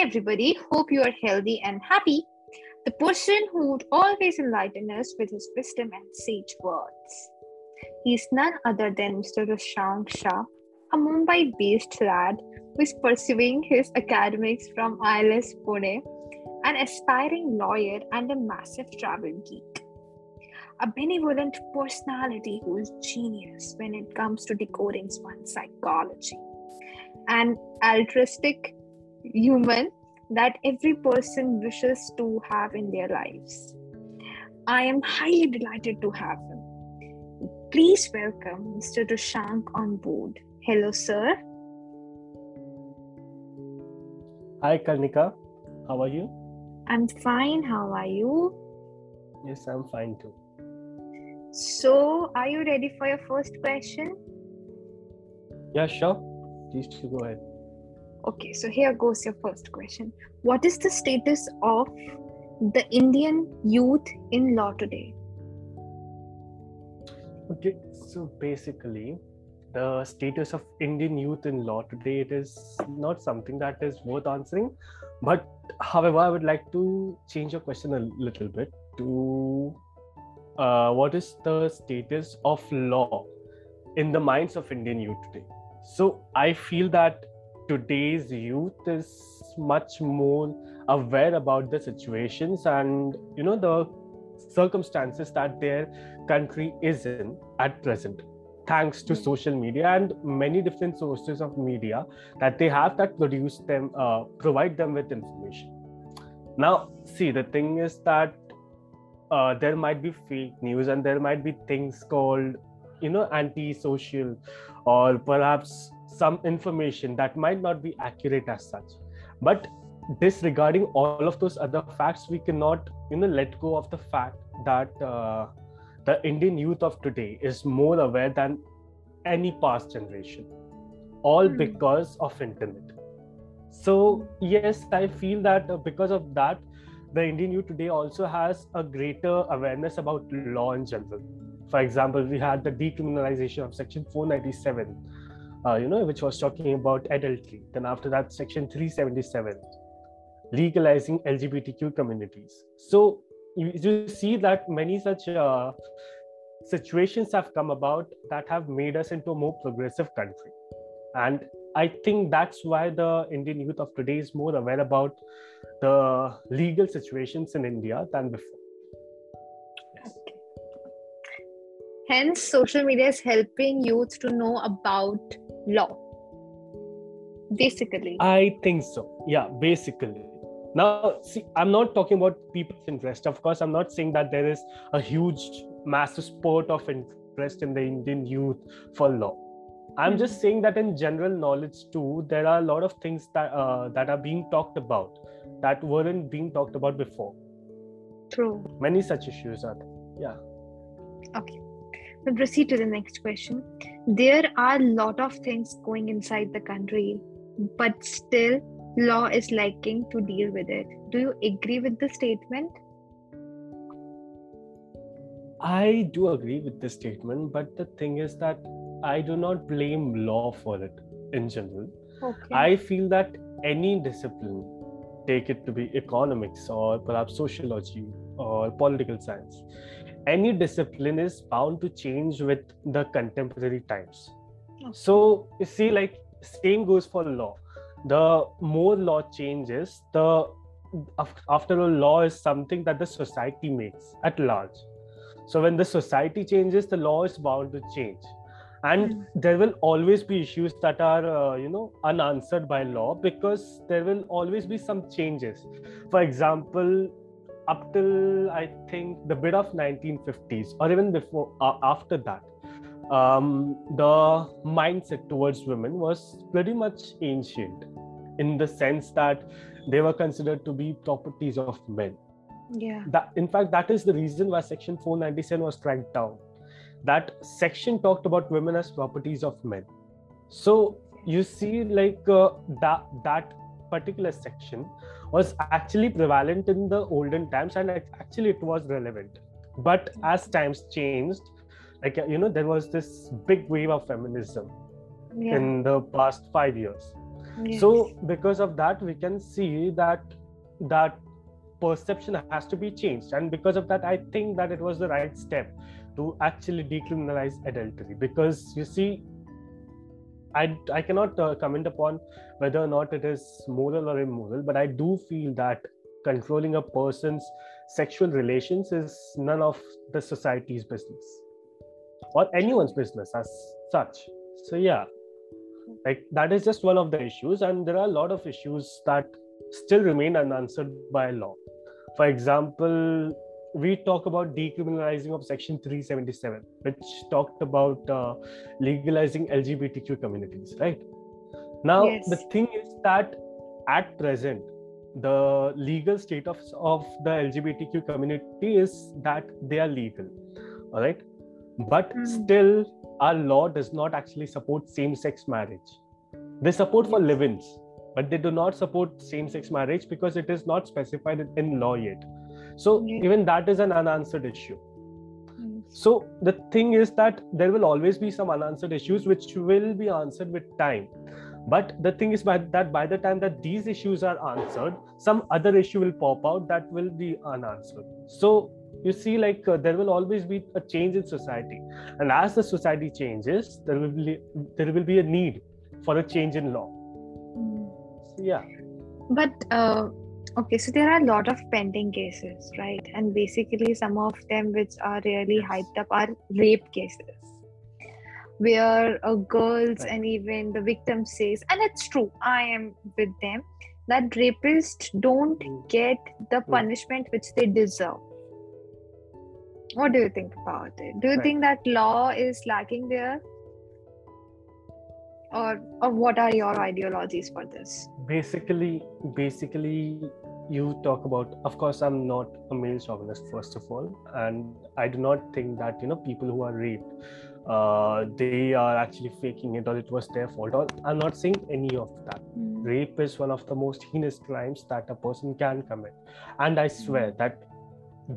Everybody, hope you are healthy and happy. The person who would always enlighten us with his wisdom and sage words. He is none other than Mr. Rashank Shah, a Mumbai based lad who is pursuing his academics from ILS Pune, an aspiring lawyer and a massive travel geek. A benevolent personality who is genius when it comes to decoding one's psychology. An altruistic human that every person wishes to have in their lives. I am highly delighted to have him. Please welcome Mr. Rashank on board. Hello, sir. Hi, Karnika. How are you? I'm fine. How are you? Yes, I'm fine too. So, are you ready for your first question? Yeah, sure. Please go ahead. Okay, so here goes your first question. What is the status of the Indian youth in law today? Okay, so basically, the status of Indian youth in law today it is not something that is worth answering. But however, I would like to change your question a little bit to uh, what is the status of law in the minds of Indian youth today? So I feel that today's youth is much more aware about the situations and you know the circumstances that their country is in at present. Thanks to social media and many different sources of media that they have that produce them uh, provide them with information. Now see the thing is that uh, there might be fake news and there might be things called you know anti-social or perhaps some information that might not be accurate as such. But disregarding all of those other facts we cannot you know let go of the fact that uh, the indian youth of today is more aware than any past generation all mm. because of internet. So yes i feel that because of that the indian youth today also has a greater awareness about law in general. For example we had the decriminalization of section 497 uh, you know, which was talking about adultery. Then after that, section 377, legalizing LGBTQ communities. So you, you see that many such uh, situations have come about that have made us into a more progressive country. And I think that's why the Indian youth of today is more aware about the legal situations in India than before. Hence, social media is helping youth to know about law. Basically. I think so. Yeah basically. Now see i'm not talking about people's interest. Of course i'm not saying that there is a huge massive sport of interest in the indian youth for law. I'm mm-hmm. just saying that in general knowledge too there are a lot of things that uh, that are being talked about that weren't being talked about before. True. Many such issues are there. Yeah. Okay We'll proceed to the next question. There are a lot of things going inside the country, but still, law is liking to deal with it. Do you agree with the statement? I do agree with this statement, but the thing is that I do not blame law for it in general. Okay. I feel that any discipline, take it to be economics or perhaps sociology or political science, any discipline is bound to change with the contemporary times. Okay. so you see like same goes for law. The more law changes the after all law is something that the society makes at large. So when the society changes the law is bound to change. And mm. there will always be issues that are uh, you know unanswered by law because there will always be some changes. For example up till I think the bit of 1950s or even before uh, after that, um, the mindset towards women was pretty much ancient in the sense that they were considered to be properties of men. Yeah. That in fact that is the reason why Section 497 was struck down. That section talked about women as properties of men. So you see, like uh, that that particular section was actually prevalent in the olden times and actually it was relevant but as times changed like you know there was this big wave of feminism yeah. in the past 5 years Yes. so because of that we can see that that perception has to be changed and because of that i think that it was the right step to actually decriminalize adultery because you see i i cannot uh, comment upon whether or not it is moral or immoral but i do feel that controlling a person's sexual relations is none of the society's business or anyone's business as such. So yeah like that is just one of the issues and there are a lot of issues that still remain unanswered by law. For example we talk about decriminalizing of section 377 which talked about uh, legalizing lgbtq communities right now Yes. the thing is that at present the legal status of the lgbtq community is that they are legal all right but Mm. still our law does not actually support same-sex marriage they support for Yes. live-ins but they do not support same-sex marriage because it is not specified in law yet so Yeah. even that is an unanswered issue Mm. so the thing is that there will always be some unanswered issues which will be answered with time but the thing is by that by the time that these issues are answered some other issue will pop out that will be unanswered so you see like uh, there will always be a change in society and as the society changes there will be there will be a need for a change in law Mm. so, yeah But uh, okay, so there are a lot of pending cases, right? And basically, some of them which are really hyped up are rape cases, where uh, girls Right. and even the victim says, and it's true, I am with them, that rapists don't Mm. get the Mm. punishment which they deserve. What do you think about it? Do you Right. think that law is lacking there? Or, or what are your ideologies for this? basically basically you talk about of course i'm not a male chauvinist first of all and i do not think that you know people who are raped uh, they are actually faking it or it was their fault. Or i'm not saying any of that. Mm. rape is one of the most heinous crimes that a person can commit. And i swear that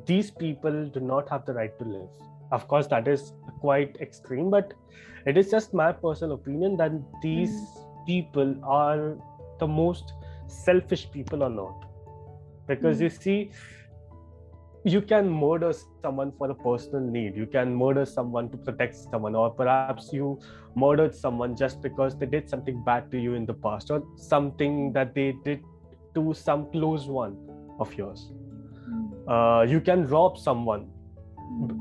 these people do not have the right to live of course that is quite extreme but it is just my personal opinion that these people are the most selfish people on earth because Mm. you see you can murder someone for a personal need you can murder someone to protect someone or perhaps you murdered someone just because they did something bad to you in the past or something that they did to some close one of yours Mm. uh, you can rob someone Mm.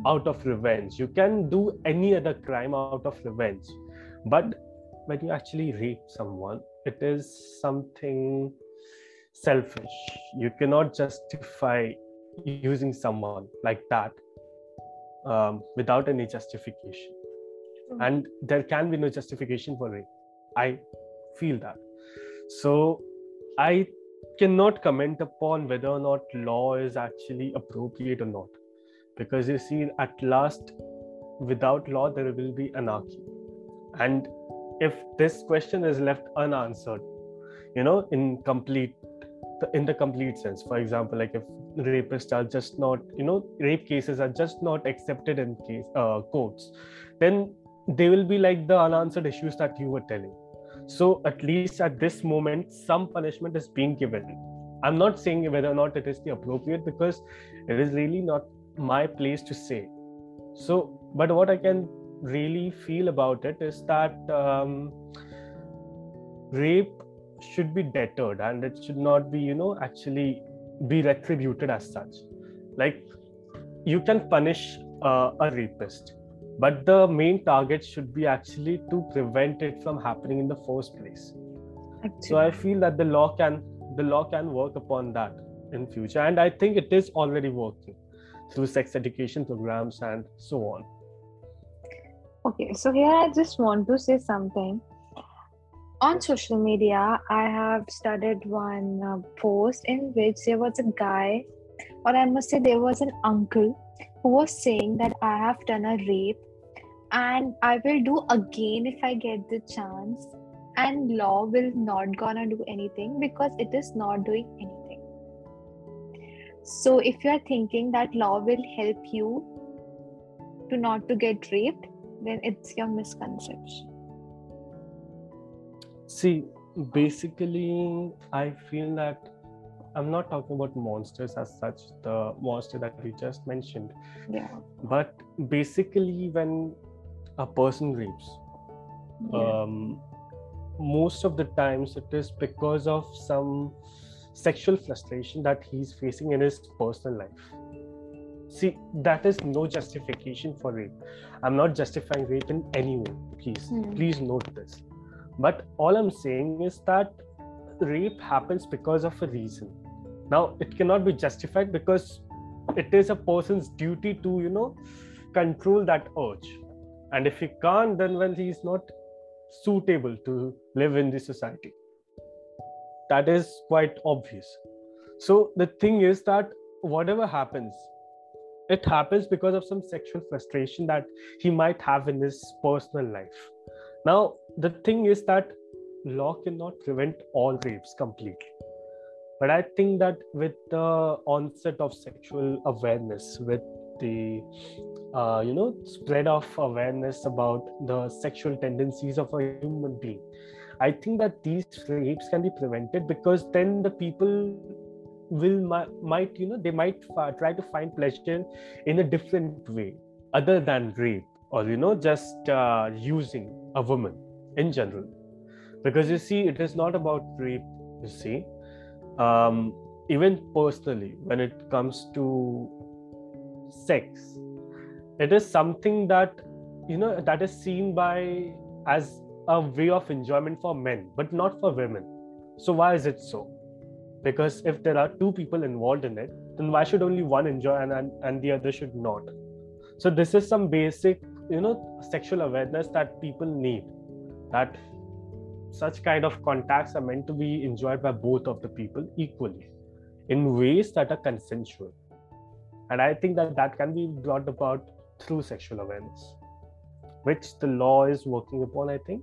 Out of revenge. You can do any other crime out of revenge. But when you actually rape someone it is something selfish. You cannot justify using someone like that um, without any justification. True. and there can be no justification for rape. I feel that. So i cannot comment upon whether or not law is actually appropriate or not because you see at last without law there will be anarchy. And if this question is left unanswered you know in complete in the complete sense for example like if rapists are just not you know rape cases are just not accepted in case uh, courts then they will be like the unanswered issues that you were telling. So at least at this moment some punishment is being given. I'm not saying whether or not it is the appropriate because it is really not my place to say. So but what i can really feel about it is that um, rape should be deterred and it should not be you know actually be retributed as such. Like you can punish uh, a rapist but the main target should be actually to prevent it from happening in the first place. So i feel that the law can the law can work upon that in future and i think it is already working through sex education programs and so on Okay, so here I just want to say something. On social media, I have studied one uh, post in which there was a guy, or I must say, there was an uncle who was saying that I have done a rape and I will do again if I get the chance, and law will not gonna do anything because it is not doing anything. So, if you are thinking that law will help you to not to get raped, then it's your misconception. see basically, I feel that I'm not talking about monsters as such, the monster that we just mentioned. Yeah. But basically, when a person rapes, yeah. um, most of the times it is because of some sexual frustration that he's facing in his personal life. See, that is no justification for rape. I'm not justifying rape in any way. Please, Hmm. please note this. But all I'm saying is that rape happens because of a reason. Now, it cannot be justified because it is a person's duty to, you know, control that urge. And if he can't, then well, he's not suitable to live in this society. That is quite obvious. So the thing is that whatever happens, it happens because of some sexual frustration that he might have in his personal life. Now, the thing is that law cannot prevent all rapes completely. But I think that with the onset of sexual awareness, with the uh, you know spread of awareness about the sexual tendencies of a human being, I think that these rapes can be prevented because then the people will might you know they might try to find pleasure in a different way other than rape or you know just uh, using a woman in general. Because you see it is not about rape you see. Um, even personally when it comes to sex it is something that you know that is seen by as a way of enjoyment for men but not for women. So why is it so? Because if there are two people involved in it then why should only one enjoy and, and, and the other should not? So this is some basic you know sexual awareness that people need that such kind of contacts are meant to be enjoyed by both of the people equally in ways that are consensual. And i think that that can be brought about through sexual awareness which the law is working upon i think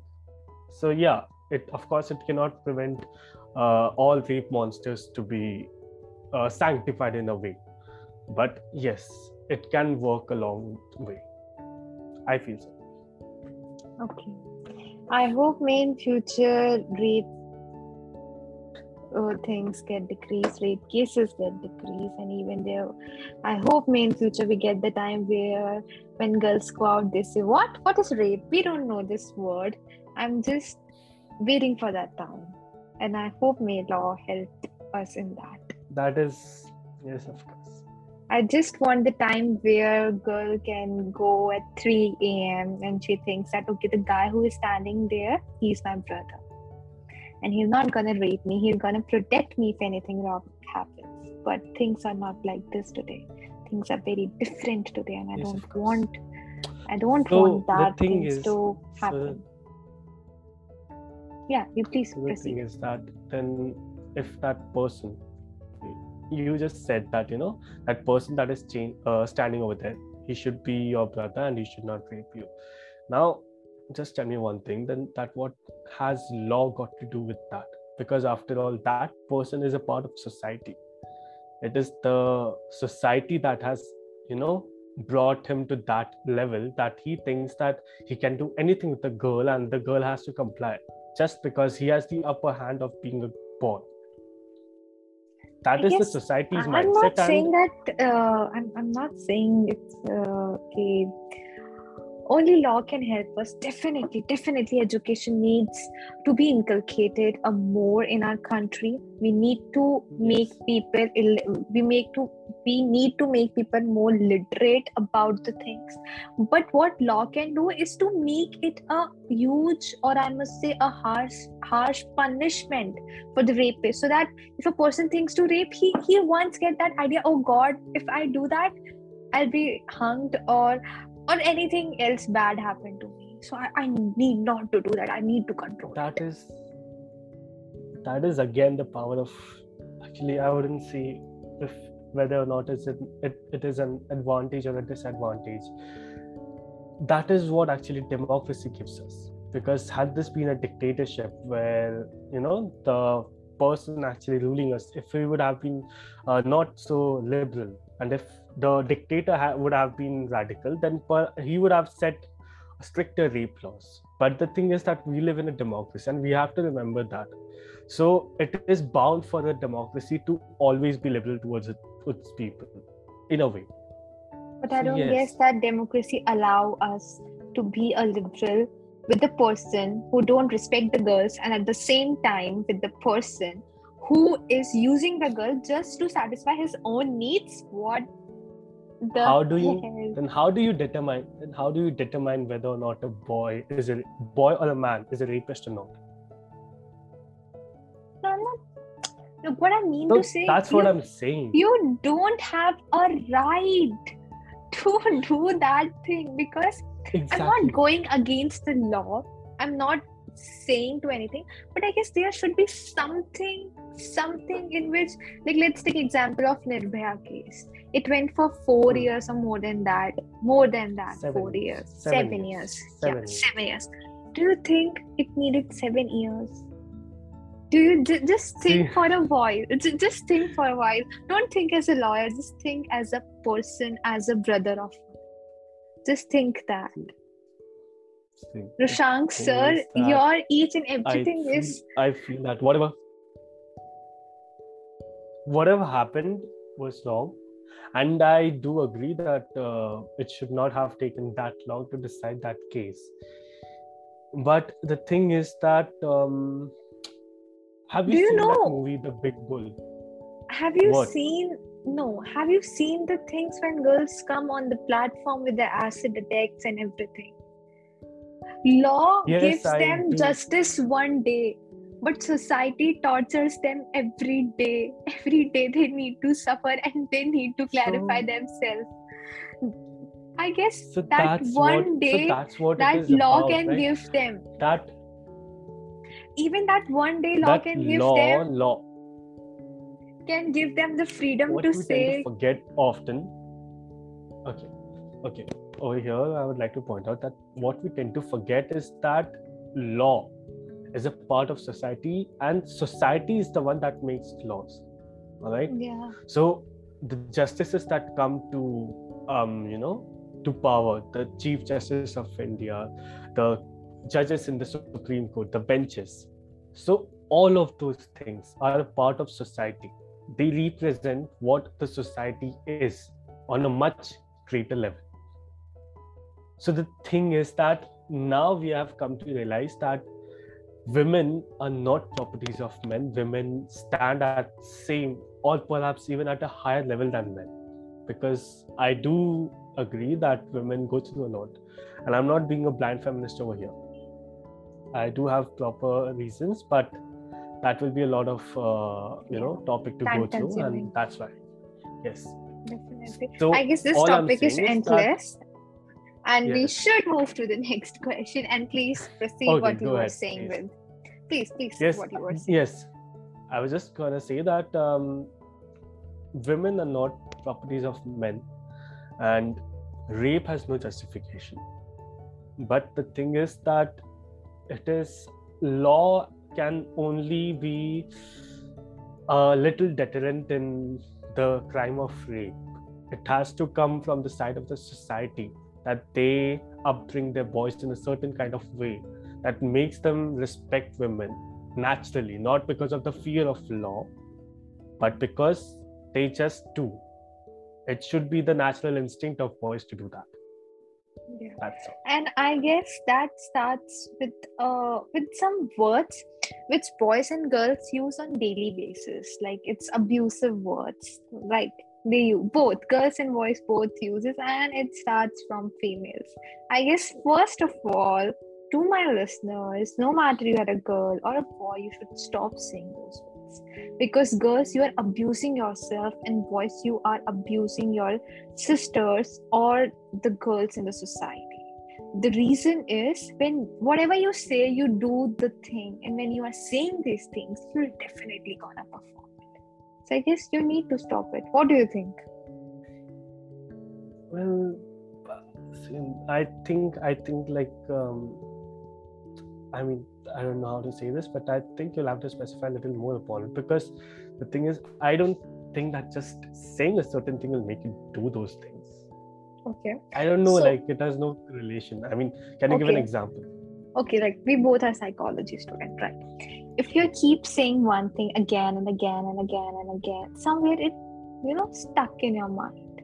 so yeah it of course it cannot prevent uh, all rape monsters to be uh, sanctified in a way but yes it can work a long way i feel so Okay. I hope in future rape uh, things get decreased, rape cases get decreased, and even there, I hope may in future we get the time where when girls go out, they say, "What? What is rape? We don't know this word." I'm just waiting for that time, and I hope may law help us in that. that is yes of course I just want the time where girl can go at 3 a.m. and she thinks that okay, the guy who is standing there, he's my brother. And he's not gonna rape me, he's gonna protect me if anything wrong happens. But things are not like this today. Things are very different today, and I Yes, don't want I don't So, want that thing things is- to so- happen. Yeah, you please the thing proceed. is that then if that person you just said that you know that person that is cha- uh, standing over there he should be your brother and he should not rape you. Now just tell me one thing then that what has law got to do with that? Because after all that person is a part of society. It is the society that has you know brought him to that level that he thinks that he can do anything with the girl and the girl has to comply just because he has the upper hand of being a boy that I is the society's I'm mindset not saying that. Uh, I'm, I'm not saying it's uh, okay. Only law can help us. Definitely, definitely, education needs to be inculcated a more in our country. We need to make people. We make to. We need to make people more literate about the things. But what law can do is to make it a huge, or I must say, a harsh, harsh punishment for the rapist, so that if a person thinks to rape he he once get that idea oh god if i do that i'll be hanged or or anything else bad happen to me so i, I need not to do that i need to control that it. is that is again the power of actually i wouldn't see if whether or not is it, it, it is an advantage or a disadvantage. That is what actually democracy gives us. Because had this been a dictatorship where you know the person actually ruling us if we would have been uh, not so liberal and if the dictator ha- would have been radical then per- he would have set stricter rape laws but the thing is that we live in a democracy and we have to remember that. So it is bound for the democracy to always be liberal towards it, its people in a way But I don't yes. guess that democracy allow us to be a liberal with the person who don't respect the girls and at the same time with the person who is using the girl just to satisfy his own needs. What the How do you- hell? then how do you determine then how do you determine whether or not a boy is a boy or a man is a rapist or not Look, what I mean so to say, that's you, what i'm saying you don't have a right to do that thing because exactly I'm not going against the law. I'm not saying to anything, but I guess there should be something, something in which, like, let's take example of Nirbhaya case. It went for four Hmm. years or more than that. More than that, Seven four years. years, Seven seven, years. years, Seven yeah, years. seven years. Do you think it needed seven years? Do you ju- just think for a while? Ju- Just think for a while. Don't think as a lawyer. Just think as a person, as a brother of. Just think that. Rashank, thing sir, that your each and I everything feel, is I feel that whatever whatever happened was wrong and i do agree that uh, it should not have taken that long to decide that case but the thing is that um, have you, Do you seen that know- movie the big bull have you What? seen no have you seen the things when girls come on the platform with their acid attacks and everything law Yes, gives I them do. justice one day but society tortures them every day every day they need to suffer and they need to clarify So- themselves i guess so that one what day so that's what that law about, can right? give them that even that one day law that can give law them law. can give them the freedom what to we say tend to forget often. Okay okay. Over here i would like to point out that what we tend to forget is that law is a part of society and society is the one that makes laws. All right? Yeah. So the justices that come to um you know to power the chief justice of india the judges in the supreme court the benches. So all of those things are a part of society. They represent what the society is on a much greater level. So the thing is that now we have come to realize that women are not properties of men. Women stand at same or perhaps even at a higher level than men. Because i do agree that women go through a lot. And i'm not being a blind feminist over here i do have proper reasons but that will be a lot of uh, you know topic to go Time through and that's why yes definitely so I guess this topic is saying is that- endless. and we should move to the next question. And please proceed Okay, what you were ahead, saying please. with. Please, please, yes what you were saying. yes i was just gonna say that um, women are not properties of men and rape has no justification but the thing is that it is law can only be a little deterrent in the crime of rape it has to come from the side of the society that they upbring their boys in a certain kind of way that makes them respect women naturally, not because of the fear of law, but because they just do. It should be the natural instinct of boys to do that. Yeah. That's all. And I guess that starts with uh with some words which boys and girls use on daily basis. Like it's abusive words. Like they use both girls and boys both uses and it starts from females. I guess first of all, to my listeners, no matter you are a girl or a boy, you should stop saying those words. Because girls, you are abusing yourself, and boys, you are abusing your sisters or the girls in the society. The reason is when whatever you say, you do the thing, and when you are saying these things, you're definitely gonna perform it. So I guess you need to stop it. What do you think? Well, I think I think like um, I mean I don't know how to say this, but I think you'll have to specify a little more upon it because the thing is I don't think that just saying a certain thing will make you do those things. Okay. I don't know, So- like it has no relation. I mean, can you give an example? okay, like we both are psychology students, right? If you keep saying one thing again and again and again and again, somewhere it, you know, stuck in your mind,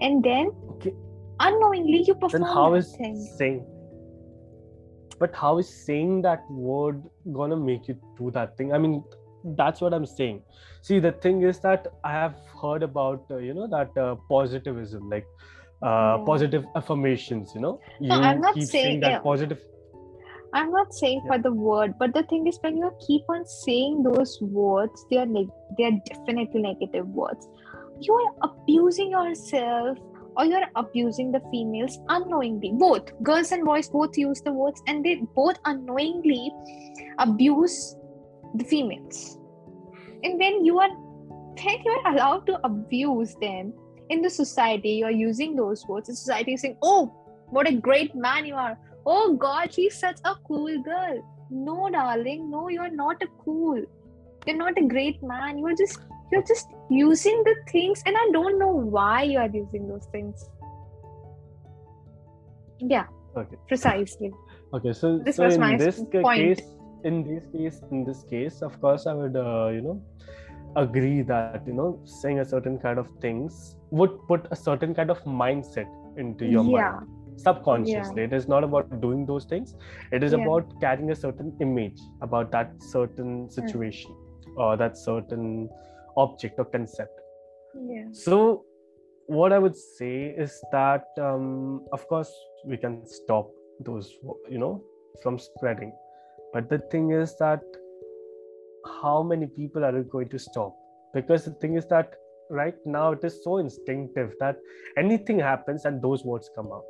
and then Okay. unknowingly you perform Then how that is thing. saying? But how is saying that word gonna make you do that thing? I mean, that's what I'm saying. See, the thing is that I have heard about uh, you know that uh, positivism, like uh, Yeah. positive affirmations. You know, you No, I'm not saying- that yeah. positive. I'm not saying for the word, but the thing is, when you keep on saying those words, they are they are definitely negative words. You are abusing yourself, or you are abusing the females unknowingly. Both girls and boys both use the words, and they both unknowingly abuse the females. And when you are when you are allowed to abuse them in the society, you are using those words. The society is saying, "Oh, what a great man you are." oh god she's such a cool girl no darling no you're not a cool you're not a great man you're just you're just using the things and i don't know why you are using those things yeah Okay. precisely Okay, so This so was in my this point. case, in this case, in this case, of course, I would uh, you know agree that you know saying a certain kind of things would put a certain kind of mindset into your yeah mind subconsciously. It is not about doing those things. It is Yeah. about carrying a certain image about that certain Hmm. situation or that certain object or concept. yeah So, what I would say is that, um, of course, we can stop those, you know, from spreading. But the thing is that, how many people are going to stop? Because the thing is that right now it is so instinctive that anything happens and those words come out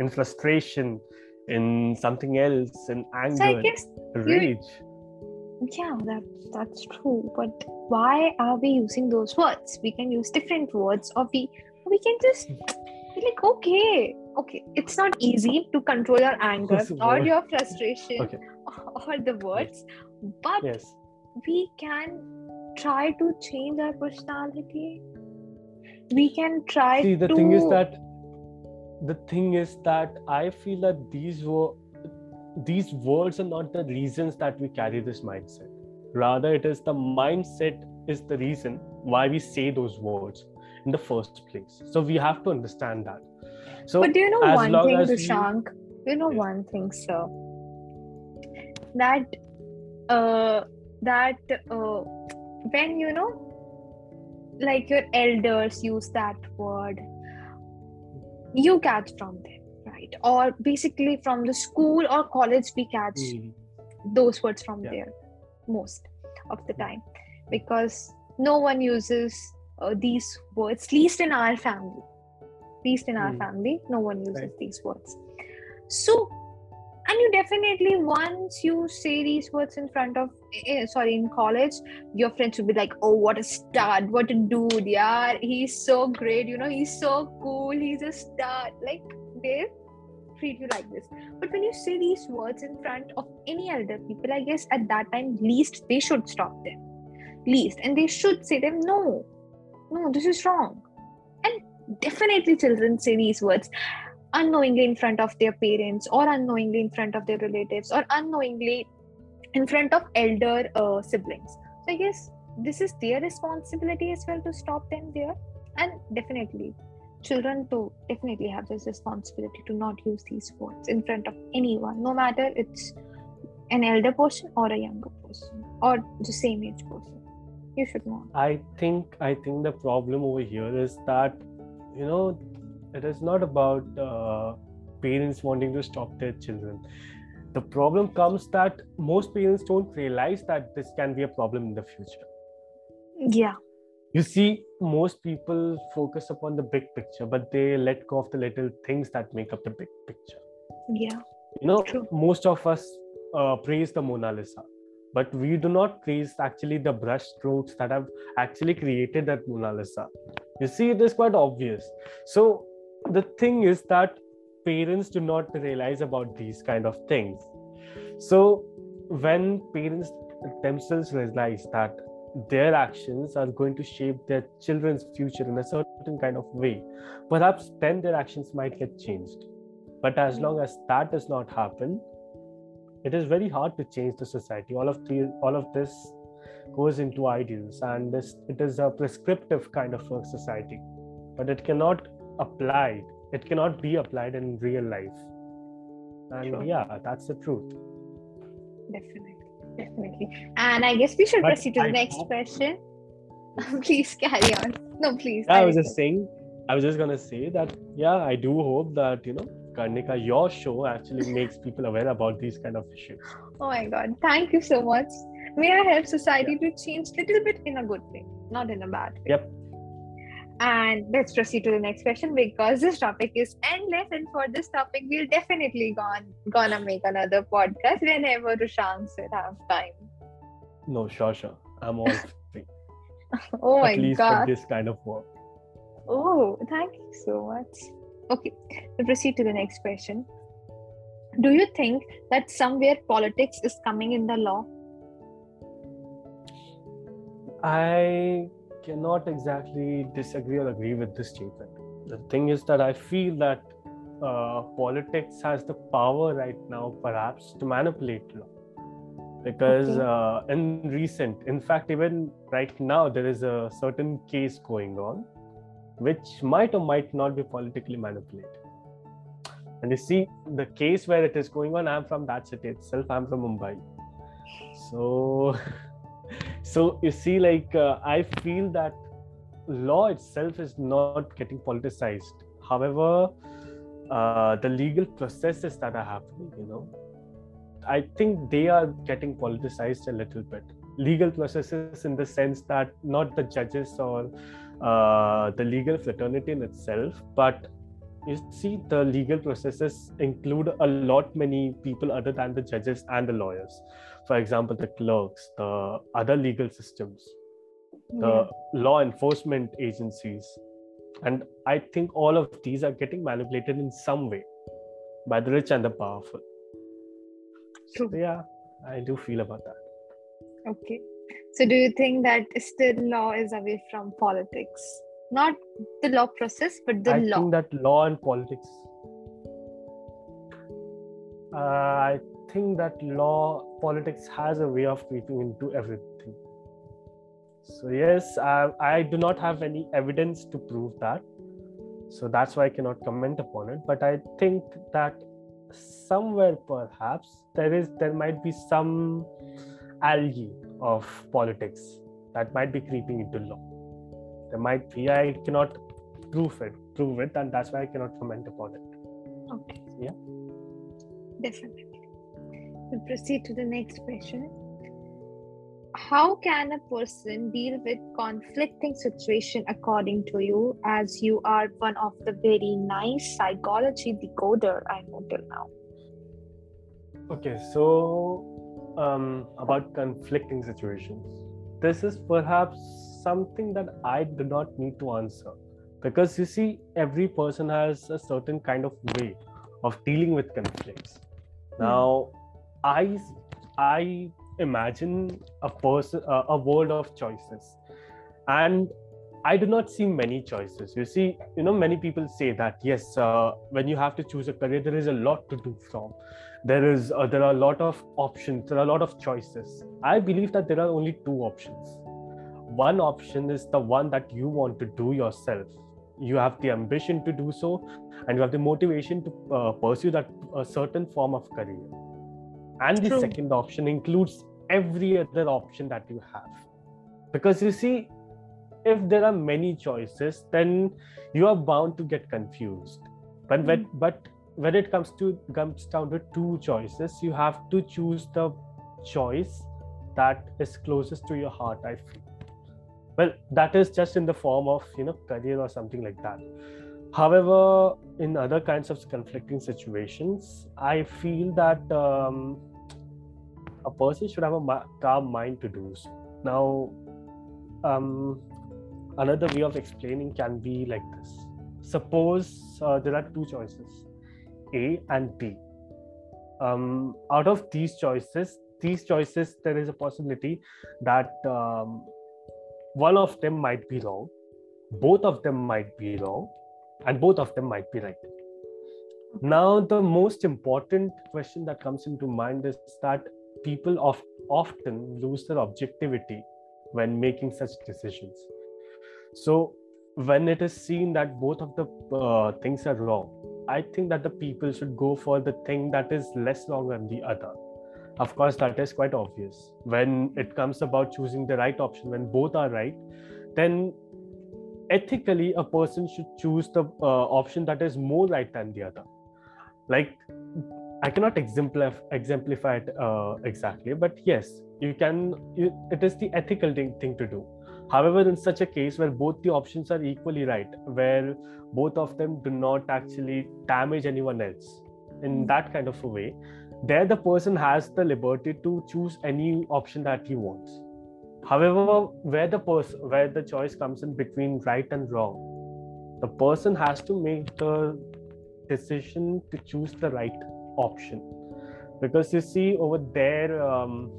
in frustration, in something else, in so anger, guess rage. Yeah that that's true but why are we using those words? We can use different words or we we can just hmm. be like okay okay it's not easy to control your anger or your frustration Okay. or the words but Yes. we can try to change our personality. We can try See, the to thing is that the thing is that I feel that these were these words are not the reasons that we carry this mindset. Rather, it is the mindset is the reason why we say those words in the first place. So we have to understand that. So but do you know one thing, as we- Dushank? You know one thing, sir. That uh that uh when you know like your elders use that word, you catch from them, right? Or basically from the school or college we catch Mm, those words from Yeah. there most of the time because no one uses uh, these words least in our family least in our Hmm. family no one uses Right. these words so and you definitely once you say these words in front of eh, sorry in college your friends will be like oh what a stud what a dude yeah he's so great you know he's so cool he's a stud like they treat you like this. But when you say these words in front of any elder people i guess at that time least they should stop them. Least. And they should say them no no this is wrong. And definitely children say these words unknowingly in front of their parents or unknowingly in front of their relatives or unknowingly in front of elder uh, siblings. So i guess this is their responsibility as well to stop them there. And definitely children too definitely have this responsibility to not use these words in front of anyone no matter it's an elder person or a younger person or the same age person you should not I think I think the problem over here is that you know it is not about uh, parents wanting to stop their children. The problem comes that most parents don't realize that this can be a problem in the future. yeah You see, most people focus upon the big picture, but they let go of the little things that make up the big picture. yeah You know, True. most of us uh, praise the Mona Lisa, but we do not praise actually the brush strokes that have actually created that Mona Lisa. You see, it is quite obvious. So the thing is that parents do not realize about these kind of things. So when parents themselves realize that their actions are going to shape their children's future in a certain kind of way, perhaps then their actions might get changed. But as hmm. long as that does not happen, it is very hard to change the society all of the all of this goes into ideals and this it is a prescriptive kind of a society but it cannot apply it cannot be applied in real life and Sure. yeah that's the truth Definitely. Definitely. And I guess we should But proceed to the next hope- question. please carry on. No, please. yeah, i was just saying i was just gonna say that yeah i do hope that you know karnika your show actually makes people aware about these kind of issues Oh my god. Thank you so much. May I help society to change a little bit in a good way, not in a bad way. Yep. And let's proceed to the next question because this topic is endless, and for this topic, we'll definitely gone gonna make another podcast whenever Rushank will have time. no sure sure i'm all free Oh my at least god. for this kind of work Oh, thank you so much. Okay, we'll proceed to the next question. Do you think that somewhere politics is coming in the law? I cannot exactly disagree or agree with this statement. The thing is that I feel that uh, politics has the power right now, perhaps, to manipulate law. Because Okay. uh, in recent, in fact, even right now, there is a certain case going on which might or might not be politically manipulated. And you see, the case where it is going on, I'm from that city itself, I'm from Mumbai. So so you see like uh, i feel that law itself is not getting politicized. However uh, the legal processes that are happening you know i think they are getting politicized a little bit. Legal processes in the sense that not the judges or uh, the legal fraternity in itself but you see the legal processes include a lot many people other than the judges and the lawyers for example the clerks the other legal systems the law enforcement agencies and i think all of these are getting manipulated in some way by the rich and the powerful True. so yeah i do feel about that Okay. So, do you think that still law is away from politics? Not the law process, but the i law. think that law and politics uh, i think that law politics has a way of creeping into everything so yes I, I do not have any evidence to prove that so that's why i cannot comment upon it but i think that somewhere perhaps there is there might be some algae of politics that might be creeping into law there might be i cannot prove it prove it and that's why i cannot comment upon it Okay. Yeah. Definitely. We'll proceed to the next question. How can a person deal with conflicting situation according to you, as you are one of the very nice psychology decoder I know till now? Okay, so um, about conflicting situations. This is perhaps something that I do not need to answer because you see, every person has a certain kind of way of dealing with conflicts. Now, I I imagine a person uh, a world of choices, and I do not see many choices. You see, you know, many people say that yes, uh, when you have to choose a career, there is a lot to do from. There is uh, there are a lot of options. There are a lot of choices. I believe that there are only two options. One option is the one that you want to do yourself. You have the ambition to do so and you have the motivation to uh, pursue that certain form of career and the True. second option includes every other option that you have. Because you see if there are many choices then you are bound to get confused. But when, mm-hmm. but when it comes to comes down to two choices you have to choose the choice that is closest to your heart i feel. Well that is just in the form of you know career or something like that. However in other kinds of conflicting situations i feel that um, a person should have a calm mind to do so. Now um, another way of explaining can be like this. Suppose uh, there are two choices a and b. Um, out of these choices these choices there is a possibility that um, one of them might be wrong both of them might be wrong and both of them might be right. Now the most important question that comes into mind is that people of, often lose their objectivity when making such decisions. So when it is seen that both of the uh, things are wrong i think that the people should go for the thing that is less wrong than the other. Of course that is quite obvious. When it comes about choosing the right option when both are right then ethically a person should choose the uh, option that is more right than the other. Like i cannot exemplify, exemplify it uh, exactly but yes you can you, it is the ethical thing, thing to do. However in such a case where both the options are equally right where both of them do not actually damage anyone else in that kind of a way there the person has the liberty to choose any option that he wants however where the person where the choice comes in between right and wrong the person has to make the decision to choose the right option. Because you see over there um,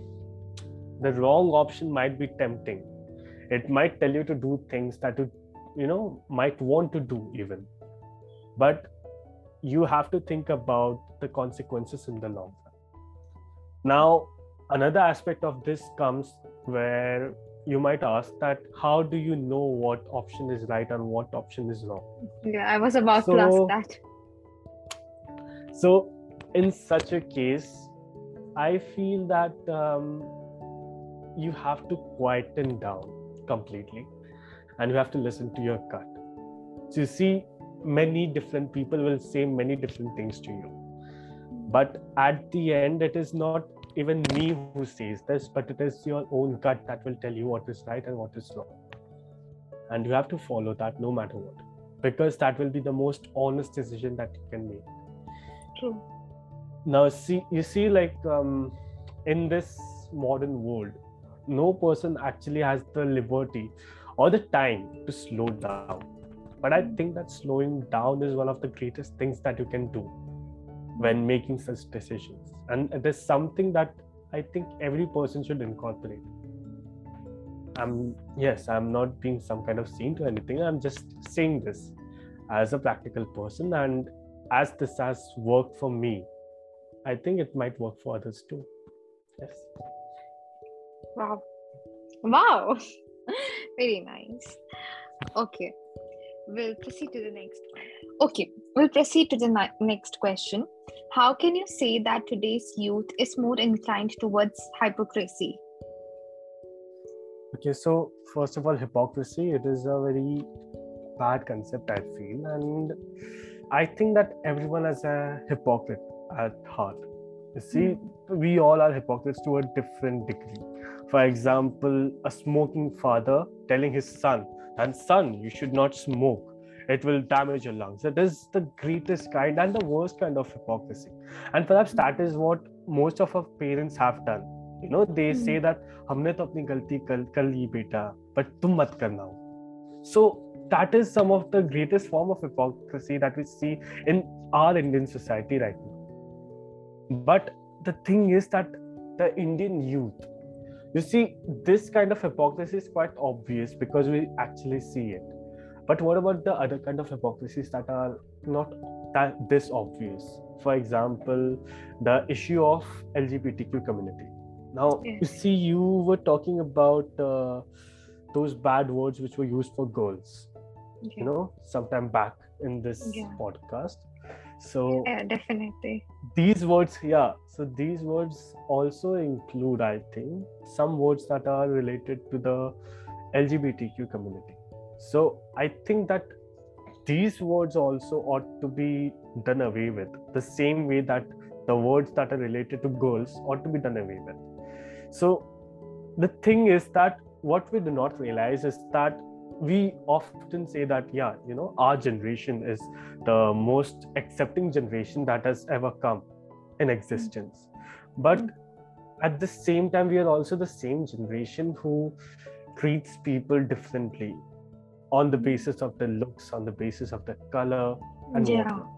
the wrong option might be tempting. It might tell you to do things that you you know might want to do even. But you have to think about the consequences in the long run. Now, another aspect of this comes where you might ask that how do you know what option is right and what option is wrong? Yeah, I was about so, to ask that. So, in such a case, I feel that um, you have to quieten down completely and you have to listen to your gut. So, you see, many different people will say many different things to you but at the end it is not even me who says this but it is your own gut that will tell you what is right and what is wrong. And you have to follow that no matter what because that will be the most honest decision that you can make. True. Now see you see like um, in this modern world no person actually has the liberty or the time to slow down. But i think that slowing down is one of the greatest things that you can do when making such decisions. And it is something that i think every person should incorporate. I'm yes i'm not being some kind of saint to anything. I'm just saying this as a practical person. And as this has worked for me i think it might work for others too. Yes. Wow. Wow. Very nice. Okay we'll proceed to the next one. Okay, we'll proceed to the ni- next question. How can you say that today's youth is more inclined towards hypocrisy? Okay, so first of all, hypocrisy, it is a very bad concept, I feel. And I think that everyone is a hypocrite at heart. You see, mm-hmm. we all are hypocrites to a different degree. For example, a smoking father telling his son and son you should not smoke it will damage your lungs it is the greatest kind and the worst kind of hypocrisy and perhaps that is what most of our parents have done you know they mm-hmm. say that हमने तो अपनी गलती कर कर ली बेटा but तुम मत करना so that is some of the greatest form of hypocrisy that we see in our Indian society right now but the thing is that the Indian youth you see, this kind of hypocrisy is quite obvious because we actually see it. But what about the other kind of hypocrisies that are not that this obvious? For example, the issue of LGBTQ community. Now, you see, you were talking about uh, those bad words which were used for girls. You know, sometime back in this yeah. podcast so yeah, definitely. these words yeah so these words also include i think some words that are related to the lgbtq community. So i think that these words also ought to be done away with the same way that the words that are related to girls ought to be done away with. So the thing is that what we do not realize is that we often say that yeah you know our generation is the most accepting generation that has ever come in hmm. existence. But hmm. at the same time we are also the same generation who treats people differently on the hmm. basis of the looks on the basis of the color and yeah. whatnot.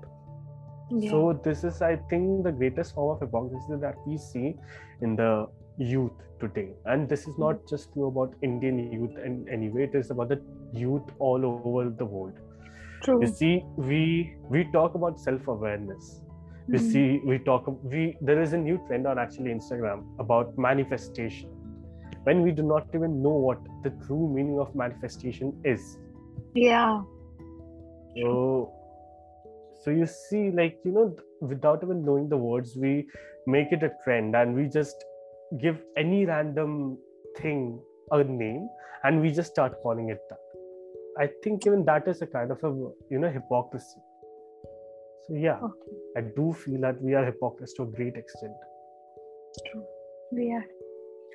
Yeah. so this is i think the greatest form of hypocrisy that we see in the youth today and this is not just true about indian youth and anyway it is about the youth all over the world True. you see we we talk about self-awareness we Mhm. see we talk we there is a new trend on actually instagram about manifestation when we do not even know what the true meaning of manifestation is Yeah. so so you see like you know without even knowing the words we make it a trend and we just give any random thing a name and we just start calling it that i think even that is a kind of a you know hypocrisy so yeah Okay. i do feel that we are hypocrites to a great extent True. Yeah.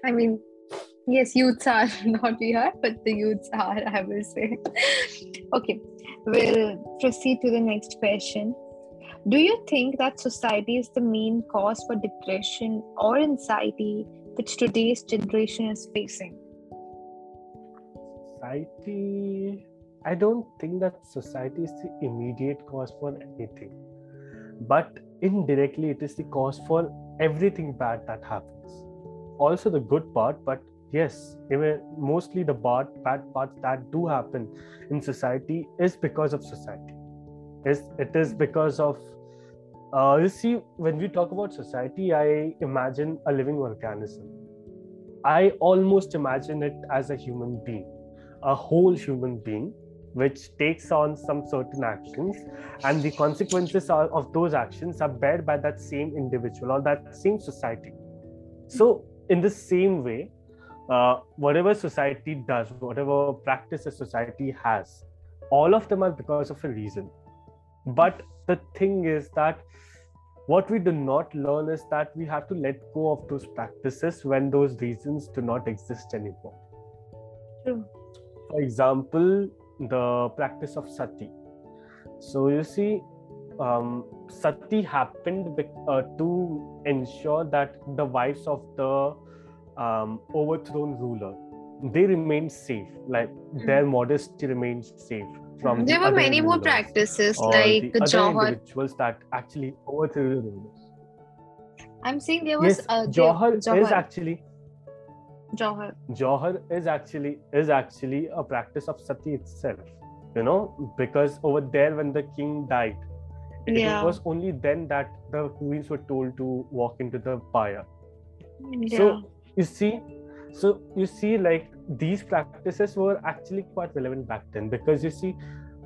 I mean, yes, youths are not we are, but the youths are, I will say. okay, we'll proceed to the next question. Do you think that society is the main cause for depression or anxiety which today's generation is facing? society i don't think that society is the immediate cause for anything but indirectly it is the cause for everything bad that happens also the good part but yes even mostly the bad bad parts that do happen in society is because of society is it is because of uh, you see when we talk about society i imagine a living organism. I almost imagine it as a human being a whole human being which takes on some certain actions and the consequences are, of those actions are bared by that same individual or that same society. So in the same way uh, whatever society does whatever practices society has all of them are because of a reason. But the thing is that what we do not learn is that we have to let go of those practices when those reasons do not exist anymore. True. for example the practice of sati. So you see um, sati happened uh, to ensure that the wives of the um, overthrown ruler they remained safe like their modesty remained safe from there the were many more practices like the Johar. individuals that actually overthrew the rulers I'm saying there was yes uh, is actually Johar. Johar is actually is actually a practice of sati itself. You know, because over there when the king died, it Yeah. was only then that the queens were told to walk into the fire. Yeah. So you see, so you see, like these practices were actually quite relevant back then because you see,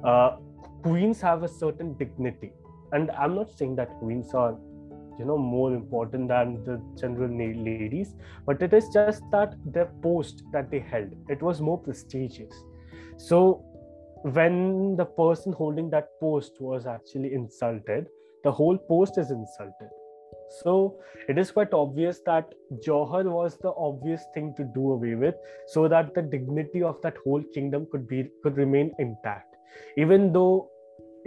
uh, queens have a certain dignity, and I'm not saying that queens are you know more important than the general ladies but it is just that the post that they held it was more prestigious. So when the person holding that post was actually insulted the whole post is insulted so it is quite obvious that johar was the obvious thing to do away with so that the dignity of that whole kingdom could be could remain intact. Even though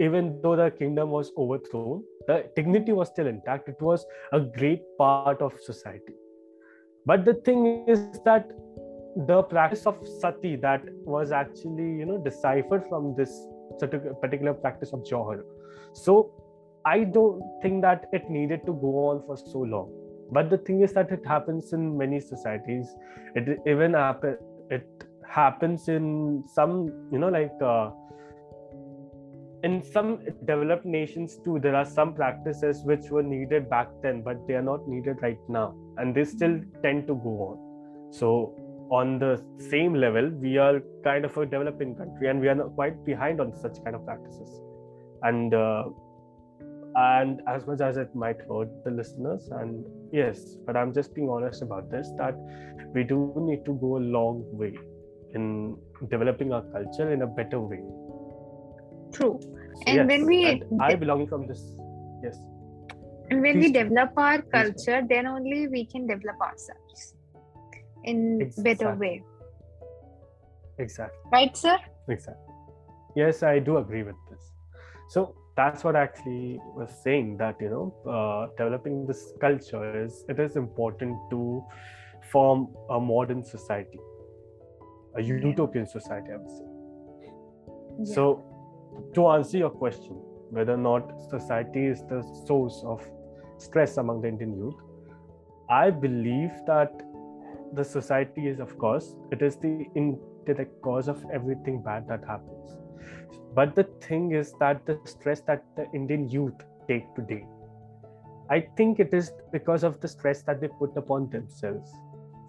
even though the kingdom was overthrown the dignity was still intact. It was a great part of society. But the thing is that the practice of sati that was actually you know deciphered from this particular practice of johar so i don't think that it needed to go on for so long. But the thing is that it happens in many societies. It even it happens in some you know like uh, in some developed nations too there are some practices which were needed back then but they are not needed right now. And they still tend to go on. So on the same level we are kind of a developing country and we are quite behind on such kind of practices. And uh, and as much as it might hurt the listeners and yes but i'm just being honest about this that we do need to go a long way in developing our culture in a better way True. And when we- and I belong from this. Yes. And when we Please- develop our please, culture, then only we can develop ourselves in better way. Exactly. Right, sir? Exactly. Yes, I do agree with this. So that's what I actually was saying that you know uh, developing this culture is it is important to form a modern society, a utopian society. I would say. Yeah. So, to answer your question, whether or not society is the source of stress among the Indian youth, I believe that the society is, of course, it is the indirect cause of everything bad that happens. But the thing is that the stress that the indian youth take today i think it is because of the stress that they put upon themselves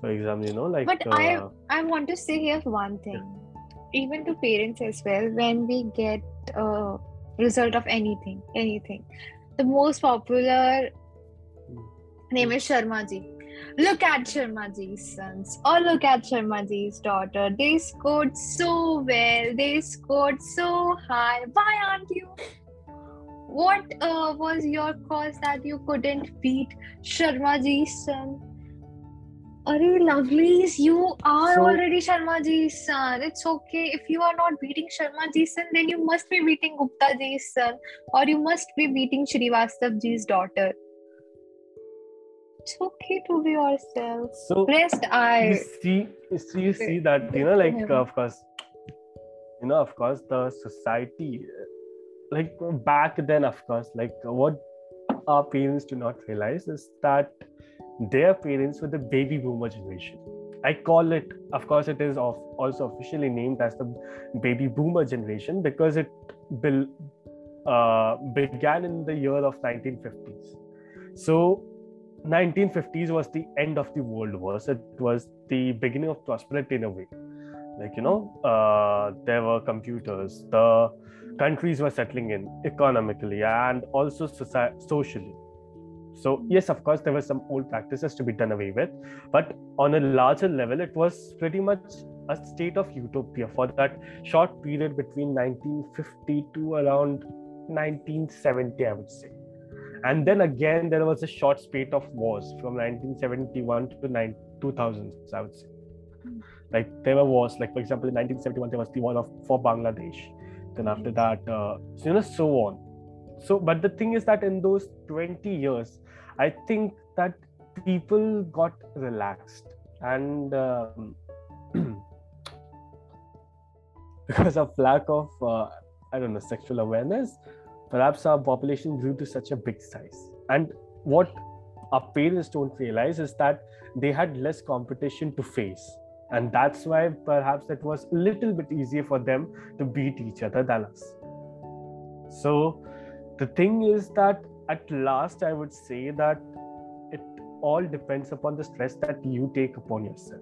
for example you know like but uh, i i want to say here one thing yeah. even to parents as well when we get a result of anything anything the most popular mm. name is sharma ji look at Sharmaji's sons. Or look at Sharmaji's daughter. They scored so well. They scored so high. Why aren't you? What uh, was your cause that you couldn't beat sharma ji's son Arey lovelies, you are so, already Sharmaji's son. It's okay. If you are not beating Sharmaji's son, then you must be beating Gupta ji's son, or you must be beating Srivastav ji's daughter. It's okay to be yourself. So rest I you see, you see, you see that you know, like of course, you know, of course, the society, like back then, of course, like what our parents do not realize is that their parents were the baby boomer generation. I call it, of course, it is of also officially named as the baby boomer generation because it be, uh, began in the year of 1950s. So 1950s was the end of the world wars it was the beginning of prosperity in a way. Like, you know, uh, there were computers, the countries were settling in economically and also socially so, yes, of course, there were some old practices to be done away with, but on a larger level, it was pretty much a state of utopia for that short period between 1950 to around 1970, I would say. And then again, there was a short spate of wars from 1971 to 9, 2000s, I would say. Like there were wars, like for example, in 1971, there was the war of, for Bangladesh. Then after that, uh, so, you know, so on so but the thing is that in those 20 years I think that people got relaxed and um, because of lack of uh, I don't know sexual awareness, perhaps our population grew to such a big size. And what our parents don't realize is that they had less competition to face. And that's why perhaps it was a little bit easier for them to beat each other than us. So the thing is that at last i would say that it all depends upon the stress that you take upon yourself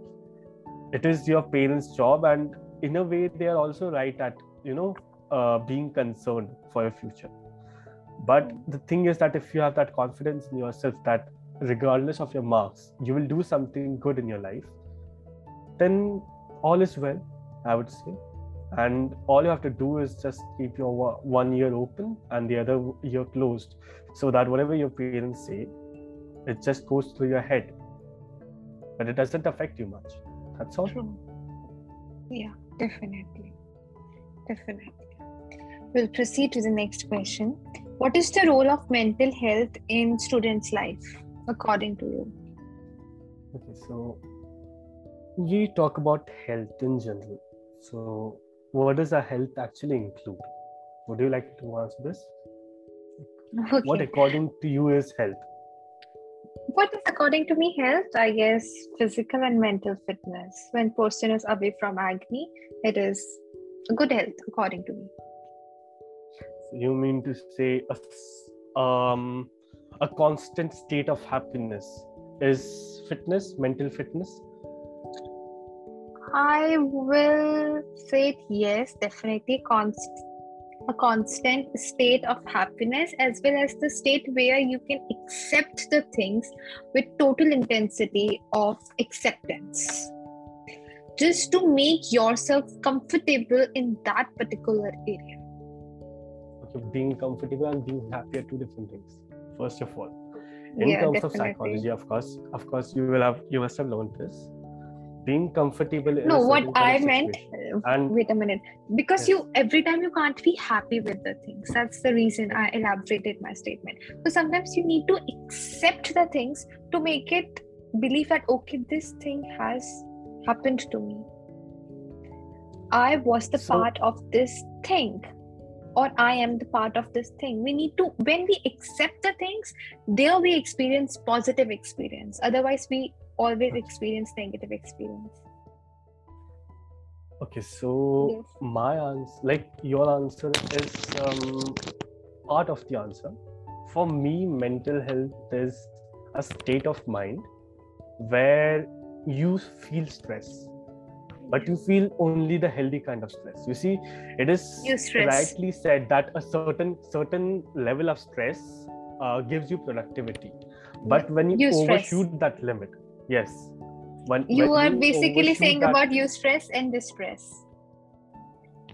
it is your parents job and in a way they are also right at you know uh, being concerned for your future but the thing is that if you have that confidence in yourself that regardless of your marks you will do something good in your life then all is well i would say. And all you have to do is just keep your one ear open and the other ear closed so that whatever your parents say it just goes through your head. But it doesn't affect you much. That's all. True. yeah definitely. Definitely. We'll proceed to the next question what is the role of mental health in students life according to you okay so we talk about health in general so what does our health actually include? Would you like to answer this? Okay. What, according to you, is health? What is, according to me, health? I guess physical and mental fitness. When person is away from agony, it is good health, according to me. You mean to say a, um, a constant state of happiness? Is fitness, mental fitness? I will say yes, definitely const- a constant state of happiness as well as the state where you can accept the things with total intensity of acceptance. Just to make yourself comfortable in that particular area being comfortable and being happy are two different things first of all. In yeah, terms definitely. of psychology of course of course you will have you must have learned this. Being comfortable no what i meant uh, and wait a minute. Because yes. you every time you can't be happy with the things. That's the reason i elaborated my statement. So sometimes you need to accept the things to make it believe that okay this thing has happened to me. I was the so, part of this thing or i am the part of this thing we need to when we accept the things there we experience positive experience otherwise we always experience negative experience Okay, so Yes. my answer, like your answer, is um, part of the answer. For me, mental health is a state of mind where you feel stress, but you feel only the healthy kind of stress. You see, it is You rightly said that a certain certain level of stress uh, gives you productivity, but when you, You stress. overshoot that limit, yes, when You when are basically saying that- about you stress and distress.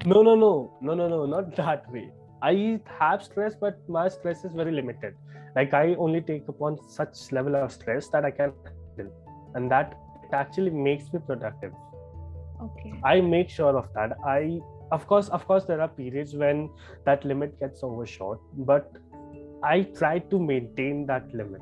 No, no, no, no, no, no, not that way. I have stress, but my stress is very limited. Like I only take upon such level of stress that I can handle, and that actually makes me productive. Okay. I make sure of that. I, of course, of course, there are periods when that limit gets overshot, but I try to maintain that limit,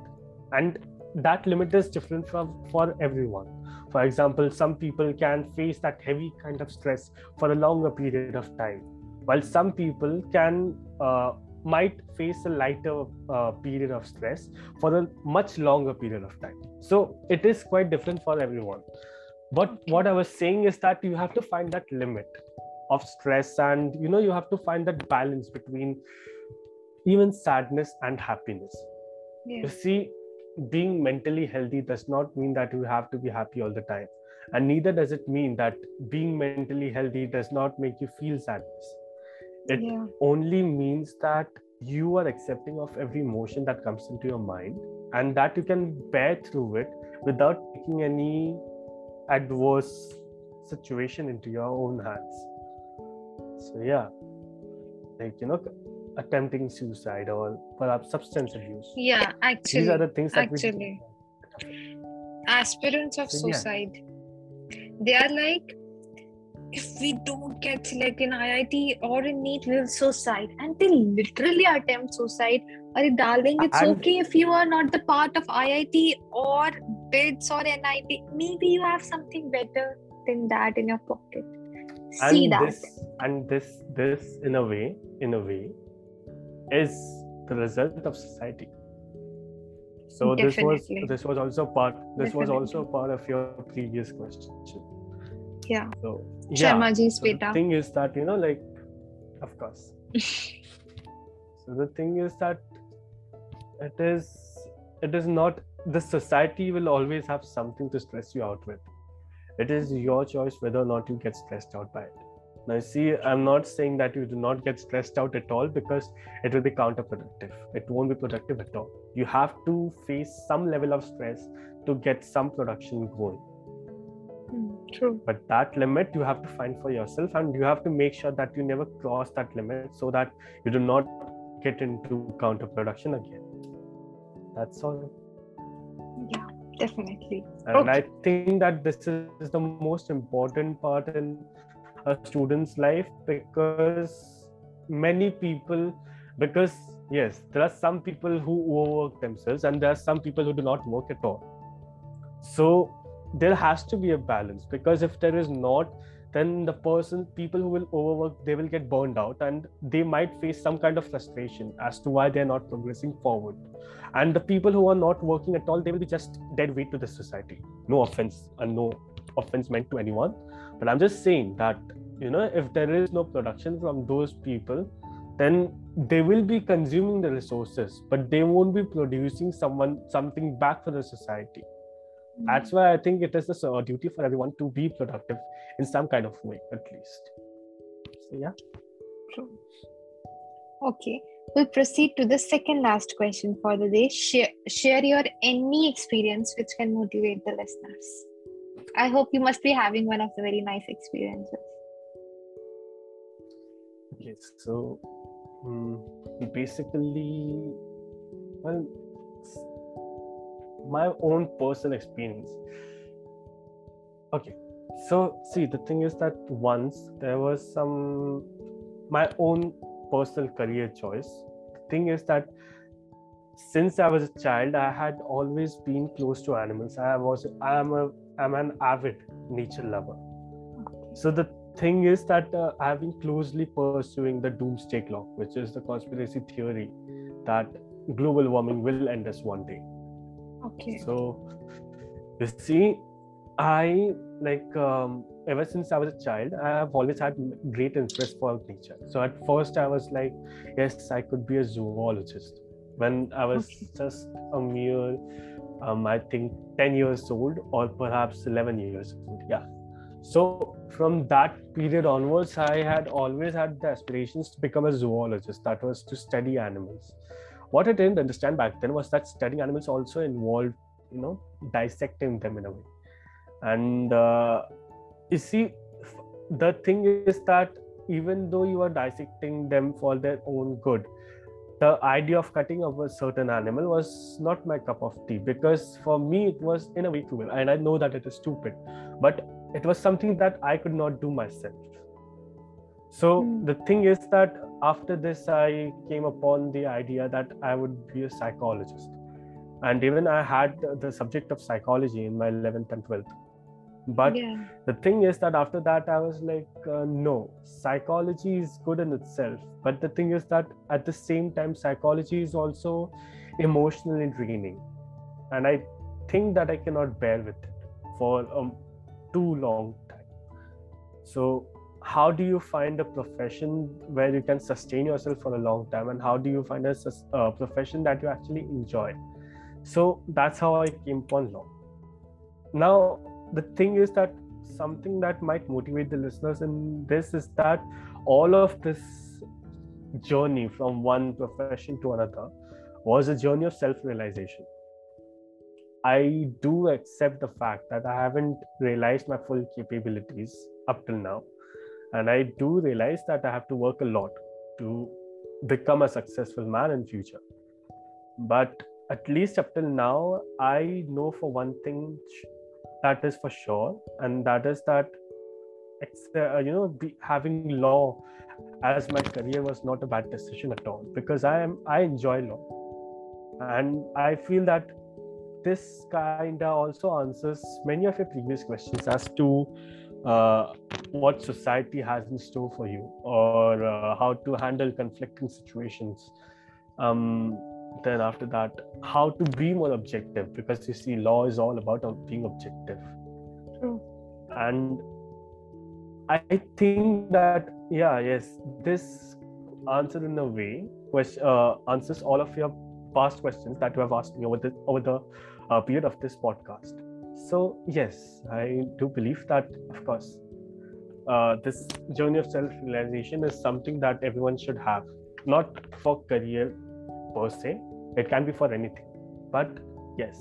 and that limit is different from for everyone. For example, some people can face that heavy kind of stress for a longer period of time, while some people can uh, might face a lighter uh, period of stress for a much longer period of time. So it is quite different for everyone. But what I was saying is that you have to find that limit of stress, and you know you have to find that balance between even sadness and happiness. You see, being mentally healthy does not mean that you have to be happy all the time. And neither does it mean that being mentally healthy does not make you feel sadness. It Yeah. only means that you are accepting of every emotion that comes into your mind and that you can bear through it without taking any adverse situation into your own hands. So, yeah, like, you know, attempting suicide or perhaps substance abuse Yeah, actually these are the things that actually. we aspirants of So, yeah. suicide, they are like, if we don't get selected in IIT or in NEET, we'll suicide. And they literally attempt suicide. Are darling, it's okay if you are not the part of IIT or BITS or NIT. Maybe you have something better than that in your pocket. See and that. this and this this in a way in a way is the result of society so this was this was also part this was also part of your previous question Yeah. so yeah Sharma ji's so the thing is that you know like of course so the thing is that it is it is not the society will always have something to stress you out with. It is your choice whether or not you get stressed out by it. Now you see i'm not saying that you do not get stressed out at all because it will be counterproductive. It won't be productive at all. You have to face some level of stress to get some production going. Hmm, True. but that limit you have to find for yourself and you have to make sure that you never cross that limit so that you do not get into counterproduction again. That's all Yeah, definitely. and Okay. i think that this is the most important part in a student's life because many people because yes there are some people who overwork themselves and there are some people who do not work at all so there has to be a balance because if there is not then the person people who will overwork they will get burned out and they might face some kind of frustration as to why they're not progressing forward. And the people who are not working at all they will be just dead weight to the society. No offense and no offense meant to anyone but i'm just saying that you know if there is no production from those people then they will be consuming the resources but they won't be producing someone something back for the society that's why i think it is a uh, duty for everyone to be productive in some kind of way at least so yeah True. Okay, we'll proceed to the second last question for the day. Share, share your any experience which can motivate the listeners. I hope you must be having one of the very nice experiences. okay so um, basically well my own personal experience. Okay so see the thing is that once there was some my own personal career choice. The thing is that since i was a child i had always been close to animals. I was i am a i'm an avid nature lover. So the thing is that uh, I have been closely pursuing the doomsday clock, which is the conspiracy theory that global warming will end us one day. Okay. So you see, I like um, ever since I was a child, I have always had great interest for nature. So at first, I was like, yes, I could be a zoologist. When I was okay. just a mere, um, I think, 10 years old or perhaps 11 years old. Yeah. So from that period onwards, I had always had the aspirations to become a zoologist. That was to study animals. What I didn't understand back then was that studying animals also involved, you know, dissecting them in a way. And uh, you see the thing is that even though you are dissecting them for their own good the idea of cutting of a certain animal was not my cup of tea because for me it was in a way cruel and i know that it is stupid but it was something that i could not do myself so mm. the thing is that after this i came upon the idea that i would be a psychologist. And even i had the subject of psychology in my 11th and 12th but yeah. the thing is that after that i was like uh, no psychology is good in itself. But the thing is that at the same time psychology is also emotionally draining and i think that i cannot bear with it for a too long time. So how do you find a profession where you can sustain yourself for a long time and how do you find a, a uh, profession that you actually enjoy so that's how i came upon law now the thing is that something that might motivate the listeners in this is that all of this journey from one profession to another was a journey of self realization. I do accept the fact that I haven't realized my full capabilities up till now. And I do realize that I have to work a lot to become a successful man in future. But at least up till now, I know for one thing that is for sure and that is that it's uh, you know having law as my career was not a bad decision at all because i am i enjoy law and i feel that this kind of also answers many of your previous questions as to uh, what society has in store for you or uh, how to handle conflicting situations. Um, then after that how to be more objective because you see law is all about being objective. True. and i think that yeah yes this answer in a way which uh, answers all of your past questions that you have asked me over the over the uh, period of this podcast so yes i do believe that of course uh, this journey of self-realization is something that everyone should have. Not for career per se it can be for anything. But yes.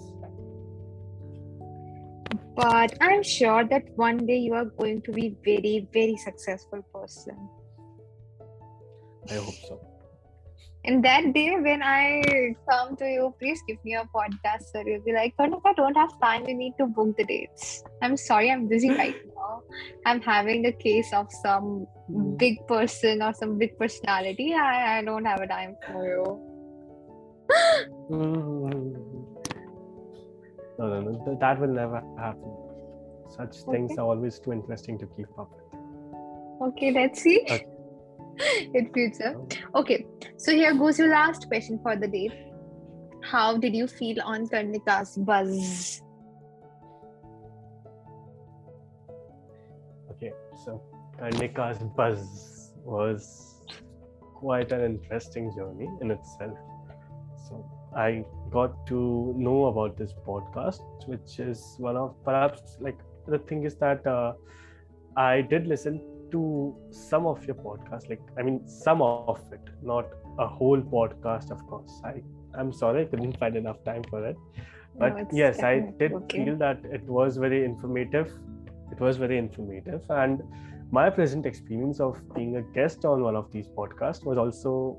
But i'm sure that one day you are going to be very very successful person. I hope so and that day when I come to you, please give me a podcast. So you'll be like, but if I don't have time, you need to book the dates. I'm sorry, I'm busy right now. I'm having a case of some mm. big person or some big personality. I, I don't have a time for you. no, no, no, that will never happen. Such okay. things are always too interesting to keep up with. Okay, let's see. Okay. In future. Okay, so here goes your last question for the day. How did you feel on Karnika's buzz? Okay, so Karnika's buzz was quite an interesting journey in itself so I got to know about this podcast, which is one of perhaps like the thing is that uh, I did listen to some of your podcasts, like I mean, some of it, not a whole podcast, of course. I I'm sorry I couldn't find enough time for it, but no, yes, I did feel that it was very informative. It was very informative, and my present experience of being a guest on one of these podcasts was also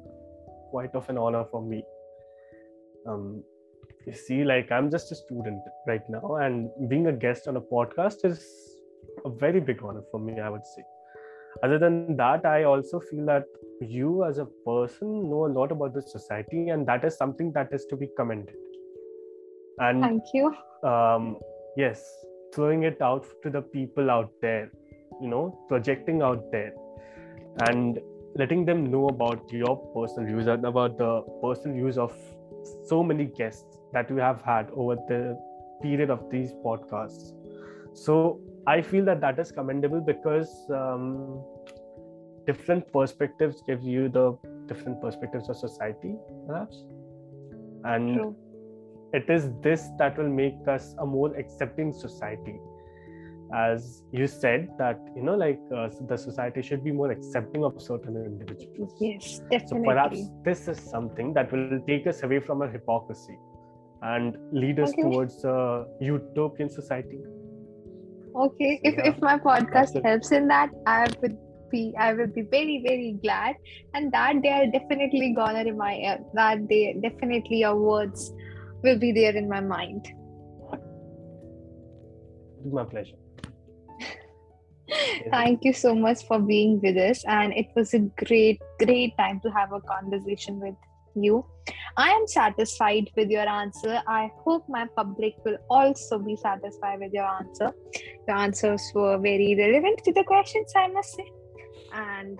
quite of an honor for me. Um, you see like i'm just a student right now and being a guest on a podcast is a very big honor for me i would say other than that i also feel that you as a person know a lot about the society and that is something that is to be commended and thank you um, yes throwing it out to the people out there you know projecting out there and letting them know about your personal views and about the personal views of so many guests that we have had over the period of these podcasts. So I feel that that is commendable because um, different perspectives give you the different perspectives of society, perhaps. And True. it is this that will make us a more accepting society. As you said, that you know, like uh, the society should be more accepting of certain individuals. Yes, definitely. So perhaps this is something that will take us away from our hypocrisy and lead us Okay. towards a utopian society. Okay, if, Yeah, if my podcast helps in that, I would be I will be very very glad, and that they are definitely gonna remind uh, that they definitely your words will be there in my mind. My pleasure. Thank you so much for being with us, and it was a great great time to have a conversation with you. I am satisfied with your answer. I hope my public will also be satisfied with your answer. Your answers were very relevant to the questions, I must say. And